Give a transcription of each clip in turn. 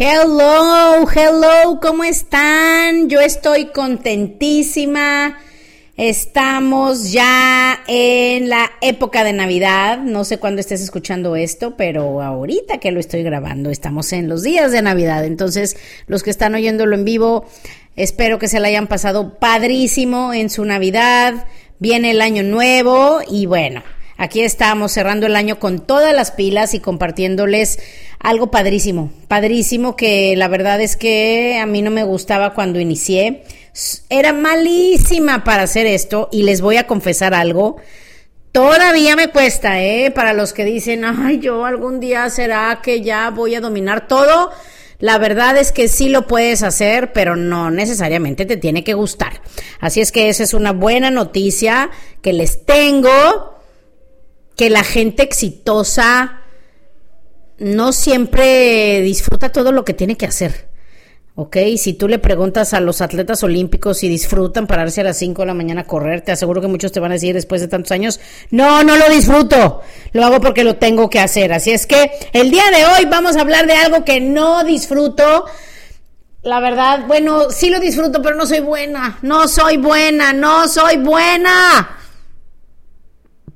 Hello, hello, ¿cómo están? Yo estoy contentísima. Estamos ya en la época de Navidad. No sé cuándo estés escuchando esto, pero ahorita que lo estoy grabando, estamos en los días de Navidad. Entonces, los que están oyéndolo en vivo, espero que se la hayan pasado padrísimo en su Navidad. Viene el año nuevo y bueno, Aquí estamos cerrando el año con todas las pilas y compartiéndoles algo padrísimo, padrísimo que la verdad es que a mí no me gustaba cuando inicié. Era malísima para hacer esto y les voy a confesar algo. Todavía me cuesta, ¿eh? Para los que dicen, ay, yo algún día será que ya voy a dominar todo. La verdad es que sí lo puedes hacer, pero no necesariamente te tiene que gustar. Así es que esa es una buena noticia que les tengo que la gente exitosa no siempre disfruta todo lo que tiene que hacer. ¿Ok? Si tú le preguntas a los atletas olímpicos si disfrutan pararse a las 5 de la mañana a correr, te aseguro que muchos te van a decir después de tantos años, no, no lo disfruto, lo hago porque lo tengo que hacer. Así es que el día de hoy vamos a hablar de algo que no disfruto. La verdad, bueno, sí lo disfruto, pero no soy buena, no soy buena, no soy buena.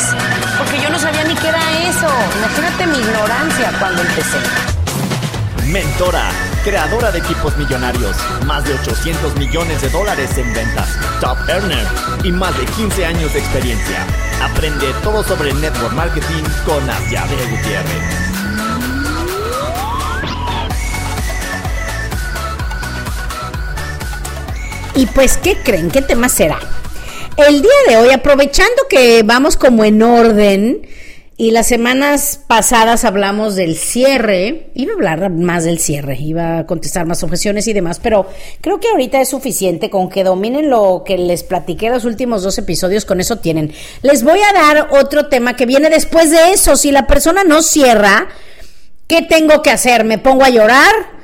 es. Porque yo no sabía ni qué era eso. Imagínate mi ignorancia cuando empecé. Mentora, creadora de equipos millonarios, más de 800 millones de dólares en ventas, top earner y más de 15 años de experiencia. Aprende todo sobre network marketing con Asiade Gutiérrez. Y pues, ¿qué creen? ¿Qué tema será? El día de hoy, aprovechando que vamos como en orden, y las semanas pasadas hablamos del cierre, iba a hablar más del cierre, iba a contestar más objeciones y demás, pero creo que ahorita es suficiente con que dominen lo que les platiqué los últimos dos episodios, con eso tienen. Les voy a dar otro tema que viene después de eso, si la persona no cierra, ¿qué tengo que hacer? ¿Me pongo a llorar?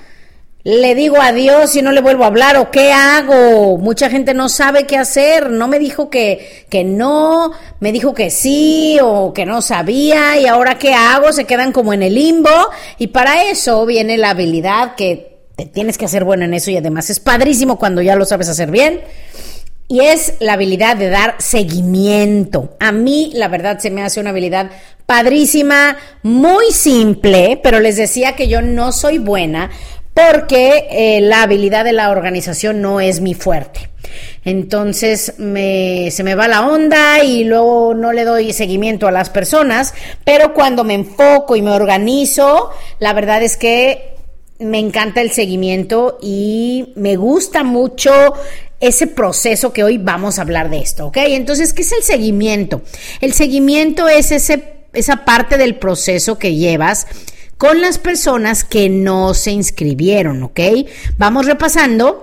Le digo adiós y no le vuelvo a hablar o qué hago. Mucha gente no sabe qué hacer. No me dijo que, que no, me dijo que sí o que no sabía y ahora qué hago. Se quedan como en el limbo y para eso viene la habilidad que te tienes que hacer bueno en eso y además es padrísimo cuando ya lo sabes hacer bien. Y es la habilidad de dar seguimiento. A mí, la verdad, se me hace una habilidad padrísima, muy simple, pero les decía que yo no soy buena porque eh, la habilidad de la organización no es mi fuerte. Entonces me, se me va la onda y luego no le doy seguimiento a las personas, pero cuando me enfoco y me organizo, la verdad es que me encanta el seguimiento y me gusta mucho ese proceso que hoy vamos a hablar de esto, ¿ok? Entonces, ¿qué es el seguimiento? El seguimiento es ese, esa parte del proceso que llevas con las personas que no se inscribieron, ¿ok? Vamos repasando.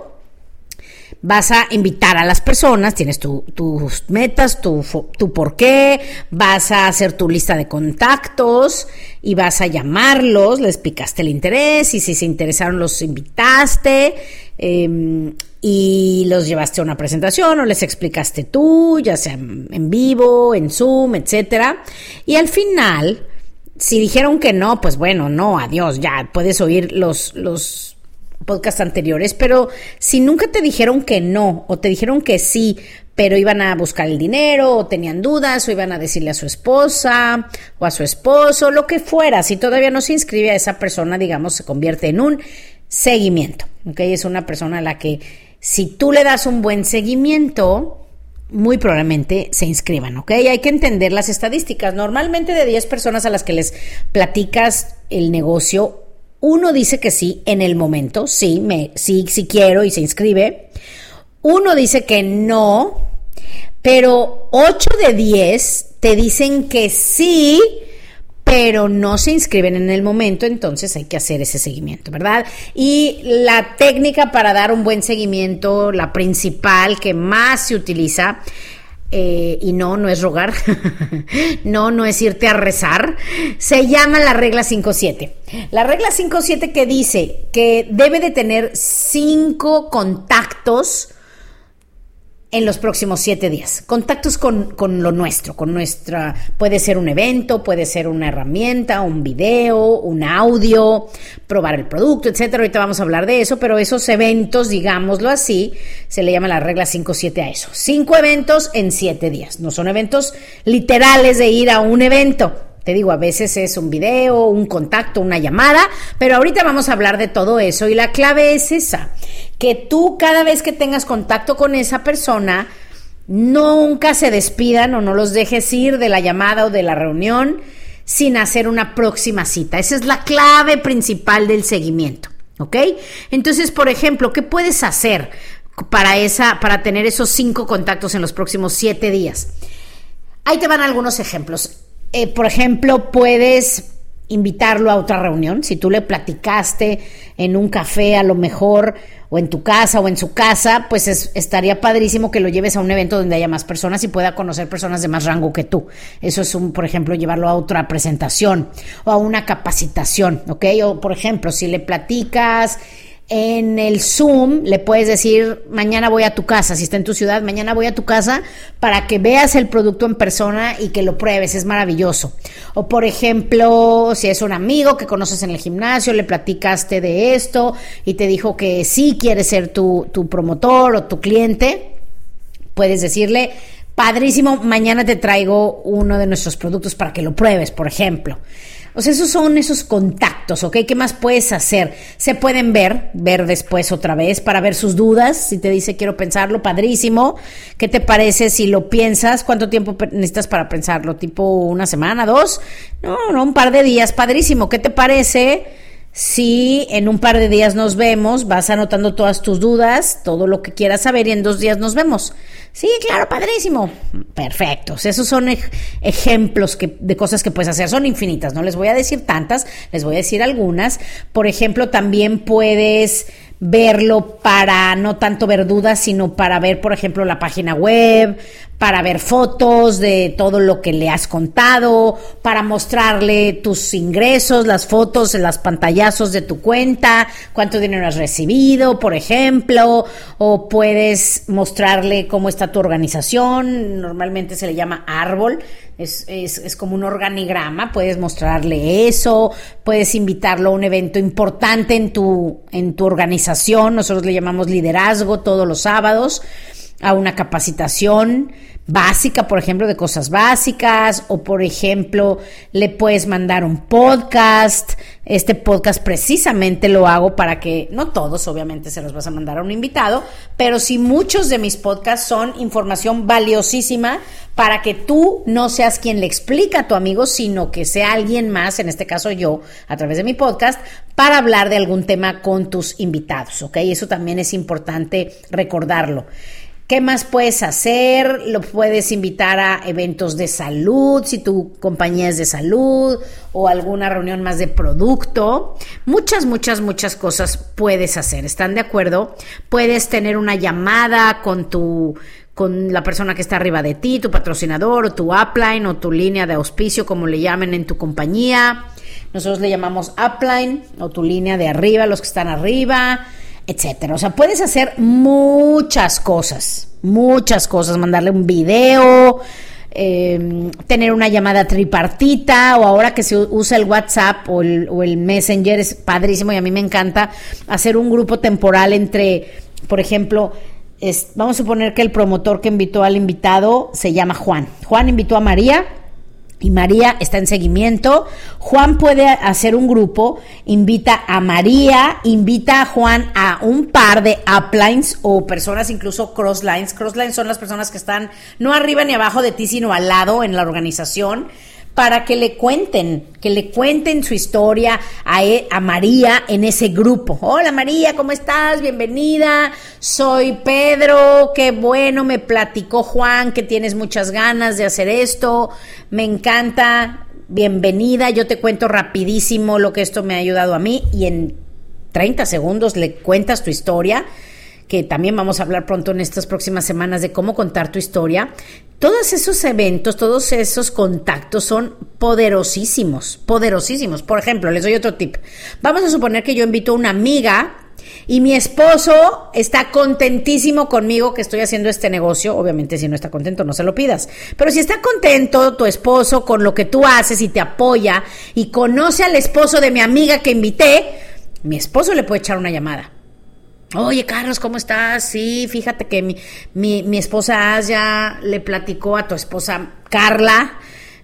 Vas a invitar a las personas, tienes tus metas, tu, tu por qué, vas a hacer tu lista de contactos y vas a llamarlos, les picaste el interés y si se interesaron los invitaste em, y los llevaste a una presentación o les explicaste tú, ya sea en vivo, en Zoom, etcétera. Y al final si dijeron que no, pues bueno, no, adiós, ya puedes oír los, los podcasts anteriores, pero si nunca te dijeron que no o te dijeron que sí, pero iban a buscar el dinero o tenían dudas o iban a decirle a su esposa o a su esposo, lo que fuera, si todavía no se inscribe a esa persona, digamos, se convierte en un seguimiento, ¿ok? Es una persona a la que si tú le das un buen seguimiento, muy probablemente se inscriban, ¿ok? Hay que entender las estadísticas. Normalmente de 10 personas a las que les platicas el negocio, uno dice que sí en el momento, sí, me, sí, sí quiero y se inscribe. Uno dice que no, pero 8 de 10 te dicen que sí, pero no se inscriben en el momento, entonces hay que hacer ese seguimiento, ¿verdad? Y la técnica para dar un buen seguimiento, la principal que más se utiliza, eh, y no, no es rogar, no, no es irte a rezar, se llama la regla 5-7. La regla 5-7 que dice que debe de tener cinco contactos en los próximos siete días. Contactos con, lo nuestro, con nuestra, puede ser un evento, puede ser una herramienta, un video, un audio, probar el producto, etcétera. Ahorita vamos a hablar de eso, pero esos eventos, digámoslo así, se le llama la regla 5-7 a eso. Cinco eventos en siete días. No son eventos literales de ir a un evento te digo, a veces es un video, un contacto, una llamada, pero ahorita vamos a hablar de todo eso y la clave es esa, que tú cada vez que tengas contacto con esa persona, nunca se despidan o no los dejes ir de la llamada o de la reunión sin hacer una próxima cita. Esa es la clave principal del seguimiento, ¿ok? Entonces, por ejemplo, ¿qué puedes hacer para, esa, para tener esos cinco contactos en los próximos siete días? Ahí te van algunos ejemplos. Eh, por ejemplo, puedes invitarlo a otra reunión. Si tú le platicaste en un café a lo mejor, o en tu casa o en su casa, pues estaría padrísimo que lo lleves a un evento donde haya más personas y pueda conocer personas de más rango que tú. Eso es un, por ejemplo, llevarlo a otra presentación o a una capacitación, ¿ok? O, por ejemplo, si le platicas en el Zoom le puedes decir, mañana voy a tu casa, si está en tu ciudad, mañana voy a tu casa para que veas el producto en persona y que lo pruebes, es maravilloso. O por ejemplo, si es un amigo que conoces en el gimnasio, le platicaste de esto y te dijo que sí quiere ser tu, tu promotor o tu cliente, puedes decirle, padrísimo, mañana te traigo uno de nuestros productos para que lo pruebes, por ejemplo. O sea, esos son esos contactos, ¿ok? ¿Qué más puedes hacer? Se pueden ver, ver después otra vez para ver sus dudas. Si te dice quiero pensarlo, padrísimo. ¿Qué te parece si lo piensas? ¿Cuánto tiempo necesitas para pensarlo? ¿Tipo una semana, dos? No, no, un par de días, padrísimo. ¿Qué te parece? Si en un par de días nos vemos, vas anotando todas tus dudas, todo lo que quieras saber y en dos días nos vemos. Sí, claro, padrísimo. Perfectos. Esos son ejemplos de cosas que puedes hacer. Son infinitas. No les voy a decir tantas, les voy a decir algunas. Por ejemplo, también puedes verlo para no tanto ver dudas, sino para ver, por ejemplo, la página web, para ver fotos de todo lo que le has contado, para mostrarle tus ingresos, las fotos, las pantallazos de tu cuenta, cuánto dinero has recibido, por ejemplo, o puedes mostrarle cómo está tu organización, normalmente se le llama árbol, es, es, es, como un organigrama, puedes mostrarle eso, puedes invitarlo a un evento importante en tu, en tu organización, nosotros le llamamos liderazgo todos los sábados, a una capacitación básica, por ejemplo, de cosas básicas, o por ejemplo, le puedes mandar un podcast. Este podcast precisamente lo hago para que, no todos, obviamente se los vas a mandar a un invitado, pero sí muchos de mis podcasts son información valiosísima para que tú no seas quien le explica a tu amigo, sino que sea alguien más, en este caso yo, a través de mi podcast, para hablar de algún tema con tus invitados, ¿ok? Eso también es importante recordarlo. ¿Qué más puedes hacer? Lo puedes invitar a eventos de salud, si tu compañía es de salud, o alguna reunión más de producto. Muchas, muchas, muchas cosas puedes hacer. ¿Están de acuerdo? Puedes tener una llamada con tu con la persona que está arriba de ti, tu patrocinador o tu upline o tu línea de auspicio, como le llamen en tu compañía. Nosotros le llamamos upline o tu línea de arriba, los que están arriba etcétera. O sea, puedes hacer muchas cosas, muchas cosas, mandarle un video, em, tener una llamada tripartita o ahora que se usa el WhatsApp o el, Messenger es padrísimo y a mí me encanta hacer un grupo temporal entre, por ejemplo, vamos a suponer que el promotor que invitó al invitado se llama Juan. Juan invitó a María y María está en seguimiento. Juan puede hacer un grupo, invita a María, invita a Juan a un par de uplines o personas incluso crosslines. Crosslines son las personas que están no arriba ni abajo de ti, sino al lado en la organización para que le cuenten, que le cuenten su historia a, e, a, María en ese grupo. Hola María, ¿cómo estás? Bienvenida. Soy Pedro, qué bueno, me platicó Juan que tienes muchas ganas de hacer esto. Me encanta bienvenida. Yo te cuento rapidísimo lo que esto me ha ayudado a mí y en 30 segundos le cuentas tu historia que también vamos a hablar pronto en estas próximas semanas de cómo contar tu historia. Todos esos eventos, todos esos contactos son poderosísimos, poderosísimos. Por ejemplo, les doy otro tip. Vamos a suponer que yo invito a una amiga y mi esposo está contentísimo conmigo que estoy haciendo este negocio. Obviamente, si no está contento, no se lo pidas. Pero si está contento tu esposo con lo que tú haces y te apoya y conoce al esposo de mi amiga que invité, mi esposo le puede echar una llamada. Oye, Carlos, ¿cómo estás? Sí, fíjate que mi, mi, mi esposa Aya le platicó a tu esposa Carla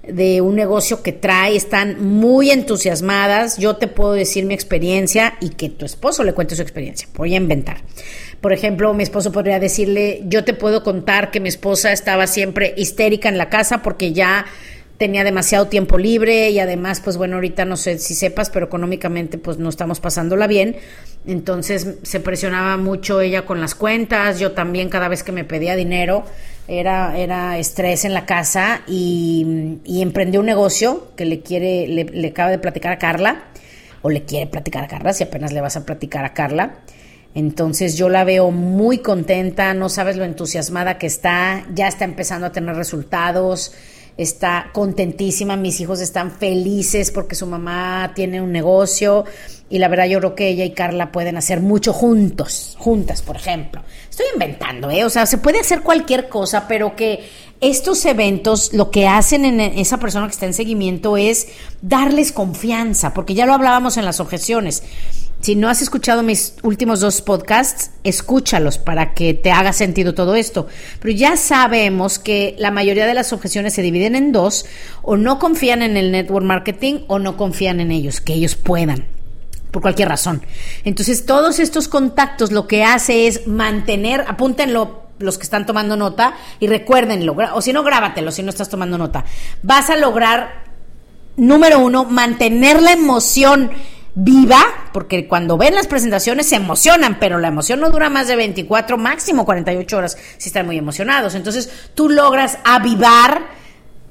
de un negocio que trae, están muy entusiasmadas. Yo te puedo decir mi experiencia y que tu esposo le cuente su experiencia. Voy a inventar. Por ejemplo, mi esposo podría decirle, yo te puedo contar que mi esposa estaba siempre histérica en la casa porque ya tenía demasiado tiempo libre y además, pues bueno, ahorita no sé si sepas, pero económicamente pues no estamos pasándola bien. Entonces se presionaba mucho ella con las cuentas, yo también cada vez que me pedía dinero era, era estrés en la casa y, y emprendió un negocio que le quiere, le, le acaba de platicar a Carla, o le quiere platicar a Carla, si apenas le vas a platicar a Carla. Entonces yo la veo muy contenta, no sabes lo entusiasmada que está, ya está empezando a tener resultados está contentísima, mis hijos están felices porque su mamá tiene un negocio y la verdad yo creo que ella y Carla pueden hacer mucho juntos, juntas, por ejemplo. Estoy inventando, ¿eh? O sea, se puede hacer cualquier cosa, pero que estos eventos lo que hacen en esa persona que está en seguimiento es darles confianza, porque ya lo hablábamos en las objeciones. Si no has escuchado mis últimos dos podcasts, escúchalos para que te haga sentido todo esto. Pero ya sabemos que la mayoría de las objeciones se dividen en dos, o no confían en el network marketing o no confían en ellos, que ellos puedan por cualquier razón. Entonces, todos estos contactos lo que hace es mantener, apúntenlo los que están tomando nota y recuérdenlo, o si no, grábatelo si no estás tomando nota. Vas a lograr, número uno, mantener la emoción viva, porque cuando ven las presentaciones se emocionan, pero la emoción no dura más de 24, máximo 48 horas si están muy emocionados. Entonces tú logras avivar,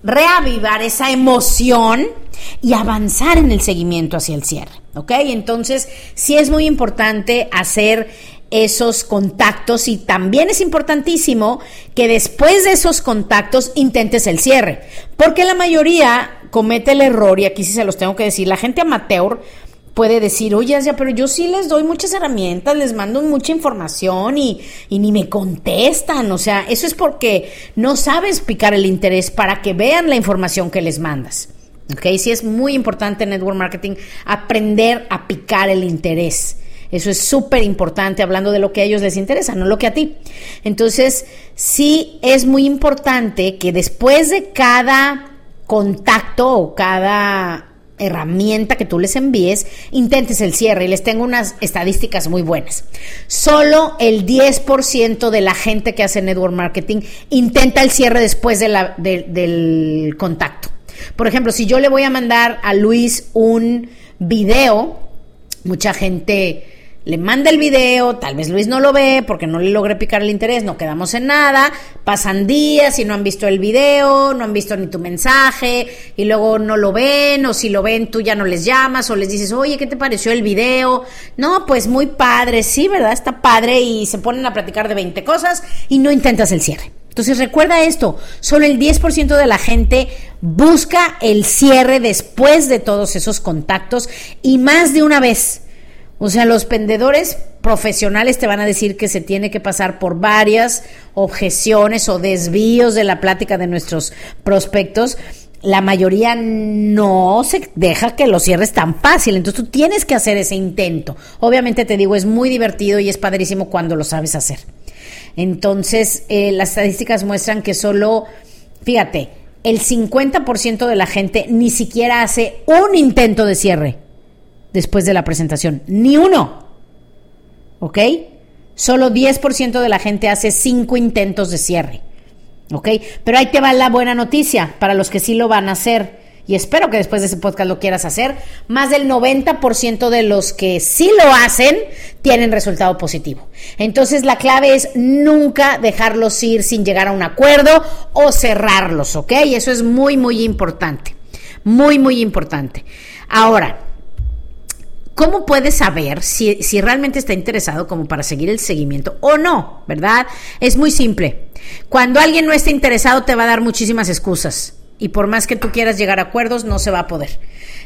reavivar esa emoción y avanzar en el seguimiento hacia el cierre. ¿Ok? Entonces sí es muy importante hacer esos contactos y también es importantísimo que después de esos contactos intentes el cierre, porque la mayoría comete el error, y aquí sí se los tengo que decir, la gente amateur puede decir, oye, ya, pero yo sí les doy muchas herramientas, les mando mucha información y, y, ni me contestan. O sea, eso es porque no sabes picar el interés para que vean la información que les mandas. ¿Ok? Sí es muy importante en Network Marketing aprender a picar el interés. Eso es súper importante hablando de lo que a ellos les interesa, no lo que a ti. Entonces, sí es muy importante que después de cada contacto o cada herramienta que tú les envíes, intentes el cierre y les tengo unas estadísticas muy buenas. Solo el 10% de la gente que hace network marketing intenta el cierre después de la, del contacto. Por ejemplo, si yo le voy a mandar a Luis un video, mucha gente le manda el video, tal vez Luis no lo ve porque no le logré picar el interés, no quedamos en nada, pasan días y no han visto el video, no han visto ni tu mensaje y luego no lo ven o si lo ven tú ya no les llamas o les dices, oye, ¿qué te pareció el video? No, pues muy padre, sí, ¿verdad? Está padre y se ponen a platicar de 20 cosas y no intentas el cierre. Entonces recuerda esto, solo el 10% de la gente busca el cierre después de todos esos contactos y más de una vez. O sea, los vendedores profesionales te van a decir que se tiene que pasar por varias objeciones o desvíos de la plática de nuestros prospectos. La mayoría no se deja que lo cierres tan fácil, entonces tú tienes que hacer ese intento. Obviamente te digo, es muy divertido y es padrísimo cuando lo sabes hacer. Entonces, eh, las estadísticas muestran que solo, fíjate, el 50% de la gente ni siquiera hace un intento de cierre después de la presentación. Ni uno. ¿Ok? Solo 10% de la gente hace cinco intentos de cierre. ¿Ok? Pero ahí te va la buena noticia para los que sí lo van a hacer. Y espero que después de ese podcast lo quieras hacer. Más del 90% de los que sí lo hacen tienen resultado positivo. Entonces la clave es nunca dejarlos ir sin llegar a un acuerdo o cerrarlos, ¿ok? Eso es muy, muy importante. Muy, muy importante. Ahora, ¿Cómo puedes saber si, si, realmente está interesado como para seguir el seguimiento o no? ¿Verdad? Es muy simple. Cuando alguien no está interesado te va a dar muchísimas excusas y por más que tú quieras llegar a acuerdos no se va a poder.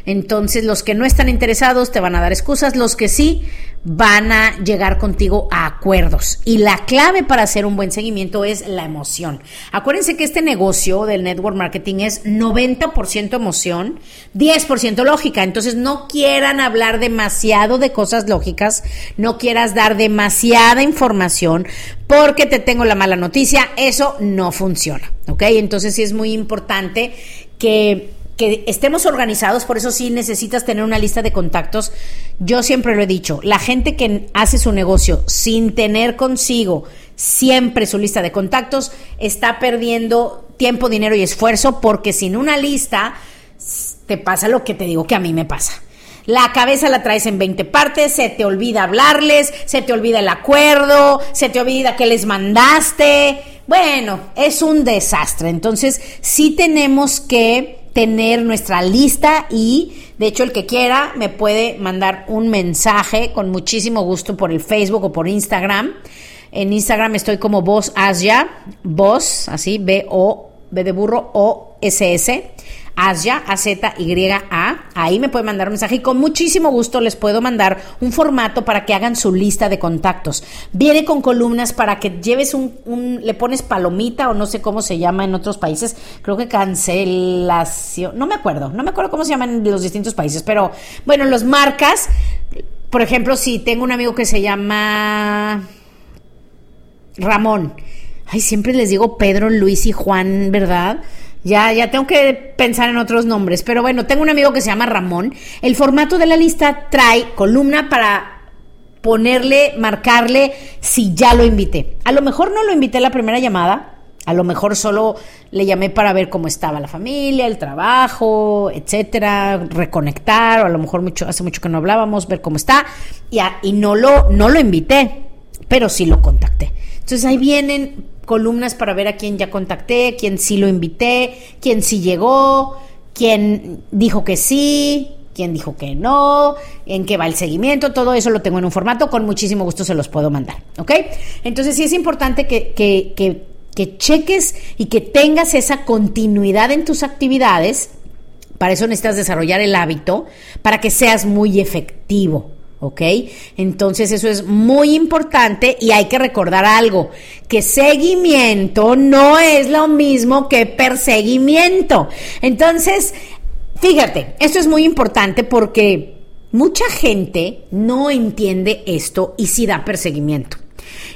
Entonces los que no están interesados te van a dar excusas, los que sí van a llegar contigo a acuerdos. Y la clave para hacer un buen seguimiento es la emoción. Acuérdense que este negocio del network marketing es 90% emoción, 10% lógica. Entonces no quieran hablar demasiado de cosas lógicas, no quieras dar demasiada información porque te tengo la mala noticia, eso no funciona. ¿Ok? Entonces sí es muy importante que que estemos organizados, por eso sí necesitas tener una lista de contactos. Yo siempre lo he dicho, la gente que hace su negocio sin tener consigo siempre su lista de contactos está perdiendo tiempo, dinero y esfuerzo porque sin una lista te pasa lo que te digo que a mí me pasa. La cabeza la traes en 20 partes, se te olvida hablarles, se te olvida el acuerdo, se te olvida que les mandaste. Bueno, es un desastre. Entonces, sí tenemos que tener nuestra lista y de hecho el que quiera me puede mandar un mensaje con muchísimo gusto por el Facebook o por Instagram. En Instagram estoy como Voz Asia, Voz, así, B-O, B de burro, O-S-S. Asia, A-Z-Y-A. Ahí me puede mandar un mensaje y con muchísimo gusto les puedo mandar un formato para que hagan su lista de contactos. Viene con columnas para que lleves un, le pones palomita o no sé cómo se llama en otros países. Creo que cancelación, no me acuerdo, no me acuerdo cómo se llaman en los distintos países, pero bueno, los marcas. Por ejemplo, si tengo un amigo que se llama Ramón. Ay, siempre les digo Pedro, Luis y Juan, ¿verdad? Ya, ya tengo que pensar en otros nombres. Pero bueno, tengo un amigo que se llama Ramón. El formato de la lista trae columna para ponerle, marcarle si ya lo invité. A lo mejor no lo invité la primera llamada. A lo mejor solo le llamé para ver cómo estaba la familia, el trabajo, etcétera, reconectar, o a lo mejor mucho, hace mucho que no hablábamos, ver cómo está, y, y no, lo, no lo invité, pero sí lo contacté. Entonces ahí vienen columnas para ver a quién ya contacté, quién sí lo invité, quién sí llegó, quién dijo que sí, quién dijo que no, en qué va el seguimiento, todo eso lo tengo en un formato, con muchísimo gusto se los puedo mandar, ¿ok? Entonces sí es importante que, que, que, que cheques y que tengas esa continuidad en tus actividades, para eso necesitas desarrollar el hábito, para que seas muy efectivo. ¿Ok? Entonces eso es muy importante y hay que recordar algo, que seguimiento no es lo mismo que perseguimiento. Entonces, fíjate, esto es muy importante porque mucha gente no entiende esto y sí da perseguimiento.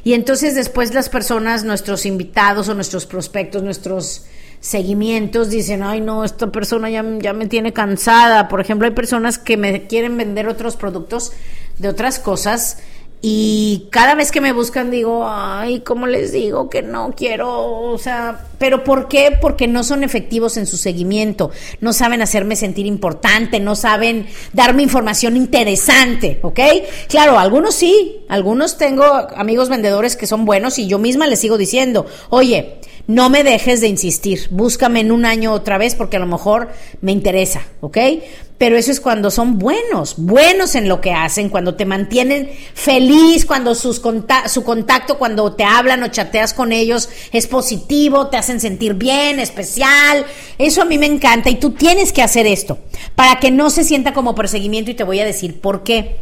Y entonces después las personas, nuestros invitados o nuestros prospectos, nuestros seguimientos dicen, ay no, esta persona ya, ya me tiene cansada. Por ejemplo, hay personas que me quieren vender otros productos de otras cosas y cada vez que me buscan digo, ay, ¿cómo les digo que no quiero? O sea, ¿pero por qué? Porque no son efectivos en su seguimiento, no saben hacerme sentir importante, no saben darme información interesante, ¿ok? Claro, algunos sí, algunos tengo amigos vendedores que son buenos y yo misma les sigo diciendo, oye, no me dejes de insistir, búscame en un año otra vez porque a lo mejor me interesa, ¿ok? Pero eso es cuando son buenos, buenos en lo que hacen, cuando te mantienen feliz, cuando sus su contacto, cuando te hablan o chateas con ellos es positivo, te hacen sentir bien, especial. Eso a mí me encanta y tú tienes que hacer esto para que no se sienta como perseguimiento y te voy a decir por qué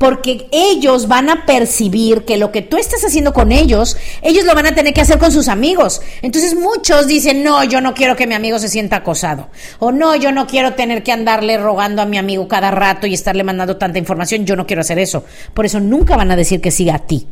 porque ellos van a percibir que lo que tú estás haciendo con ellos, ellos lo van a tener que hacer con sus amigos. Entonces muchos dicen, no, yo no quiero que mi amigo se sienta acosado. O no, yo no quiero tener que andarle rogando a mi amigo cada rato y estarle mandando tanta información. Yo no quiero hacer eso. Por eso nunca van a decir que siga a ti.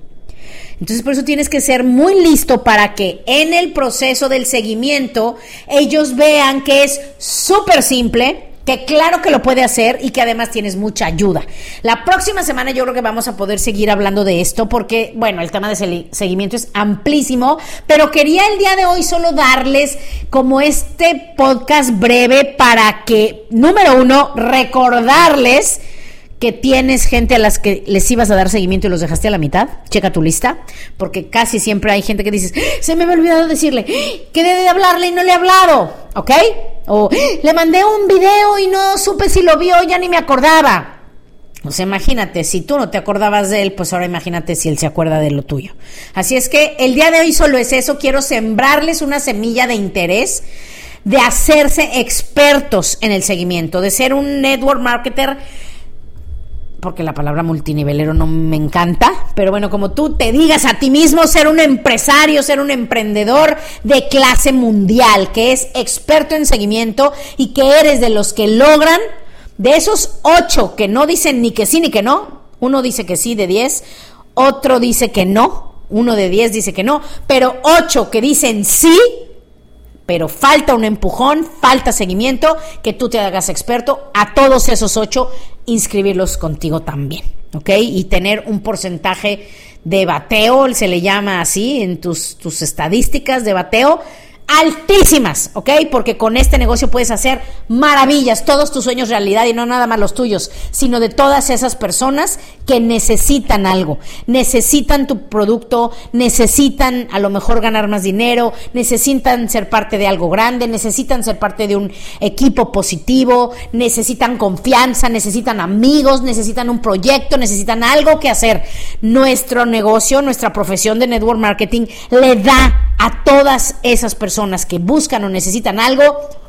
Entonces por eso tienes que ser muy listo para que en el proceso del seguimiento ellos vean que es súper simple, que claro que lo puede hacer y que además tienes mucha ayuda. La próxima semana yo creo que vamos a poder seguir hablando de esto porque, bueno, el tema de seguimiento es amplísimo, pero quería el día de hoy solo darles como este podcast breve para que, número uno, recordarles que tienes gente a las que les ibas a dar seguimiento y los dejaste a la mitad, checa tu lista, porque casi siempre hay gente que dices, se me había olvidado decirle, que debe de hablarle y no le he hablado, ¿ok? O le mandé un video y no supe si lo vio, ya ni me acordaba. O sea, imagínate, si tú no te acordabas de él, pues ahora imagínate si él se acuerda de lo tuyo. Así es que el día de hoy solo es eso, quiero sembrarles una semilla de interés, de hacerse expertos en el seguimiento, de ser un network marketer porque la palabra multinivelero no me encanta, pero bueno, como tú te digas a ti mismo ser un empresario, ser un emprendedor de clase mundial, que es experto en seguimiento y que eres de los que logran, de esos ocho que no dicen ni que sí ni que no, uno dice que sí de diez, otro dice que no, uno de diez dice que no, pero ocho que dicen sí, pero falta un empujón, falta seguimiento, que tú te hagas experto, a todos esos ocho inscribirlos contigo también, ¿ok? Y tener un porcentaje de bateo, se le llama así en tus, tus estadísticas de bateo, altísimas, ¿ok? Porque con este negocio puedes hacer maravillas, todos tus sueños realidad y no nada más los tuyos, sino de todas esas personas que necesitan algo, necesitan tu producto, necesitan a lo mejor ganar más dinero, necesitan ser parte de algo grande, necesitan ser parte de un equipo positivo, necesitan confianza, necesitan amigos, necesitan un proyecto, necesitan algo que hacer. Nuestro negocio, nuestra profesión de network marketing le da a todas esas personas que buscan o necesitan algo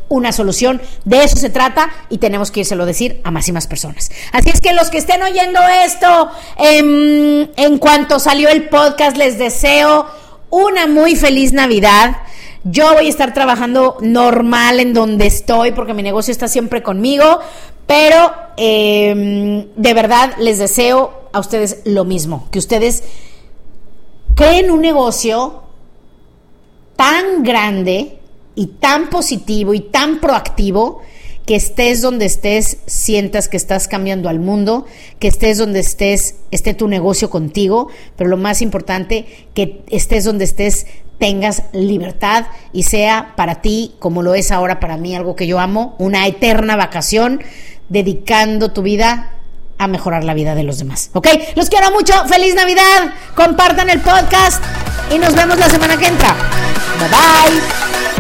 una solución. De eso se trata y tenemos que írselo decir a más y más personas. Así es que los que estén oyendo esto, en, em, en cuanto salió el podcast, les deseo una muy feliz Navidad. Yo voy a estar trabajando normal en donde estoy porque mi negocio está siempre conmigo, pero em, de verdad les deseo a ustedes lo mismo, que ustedes creen un negocio tan grande y tan positivo y tan proactivo que estés donde estés, sientas que estás cambiando al mundo, que estés donde estés, esté tu negocio contigo, pero lo más importante, que estés donde estés, tengas libertad y sea para ti, como lo es ahora para mí, algo que yo amo, una eterna vacación, dedicando tu vida a mejorar la vida de los demás. ¿Ok? Los quiero mucho. Feliz Navidad. Compartan el podcast y nos vemos la semana que entra. Bye bye.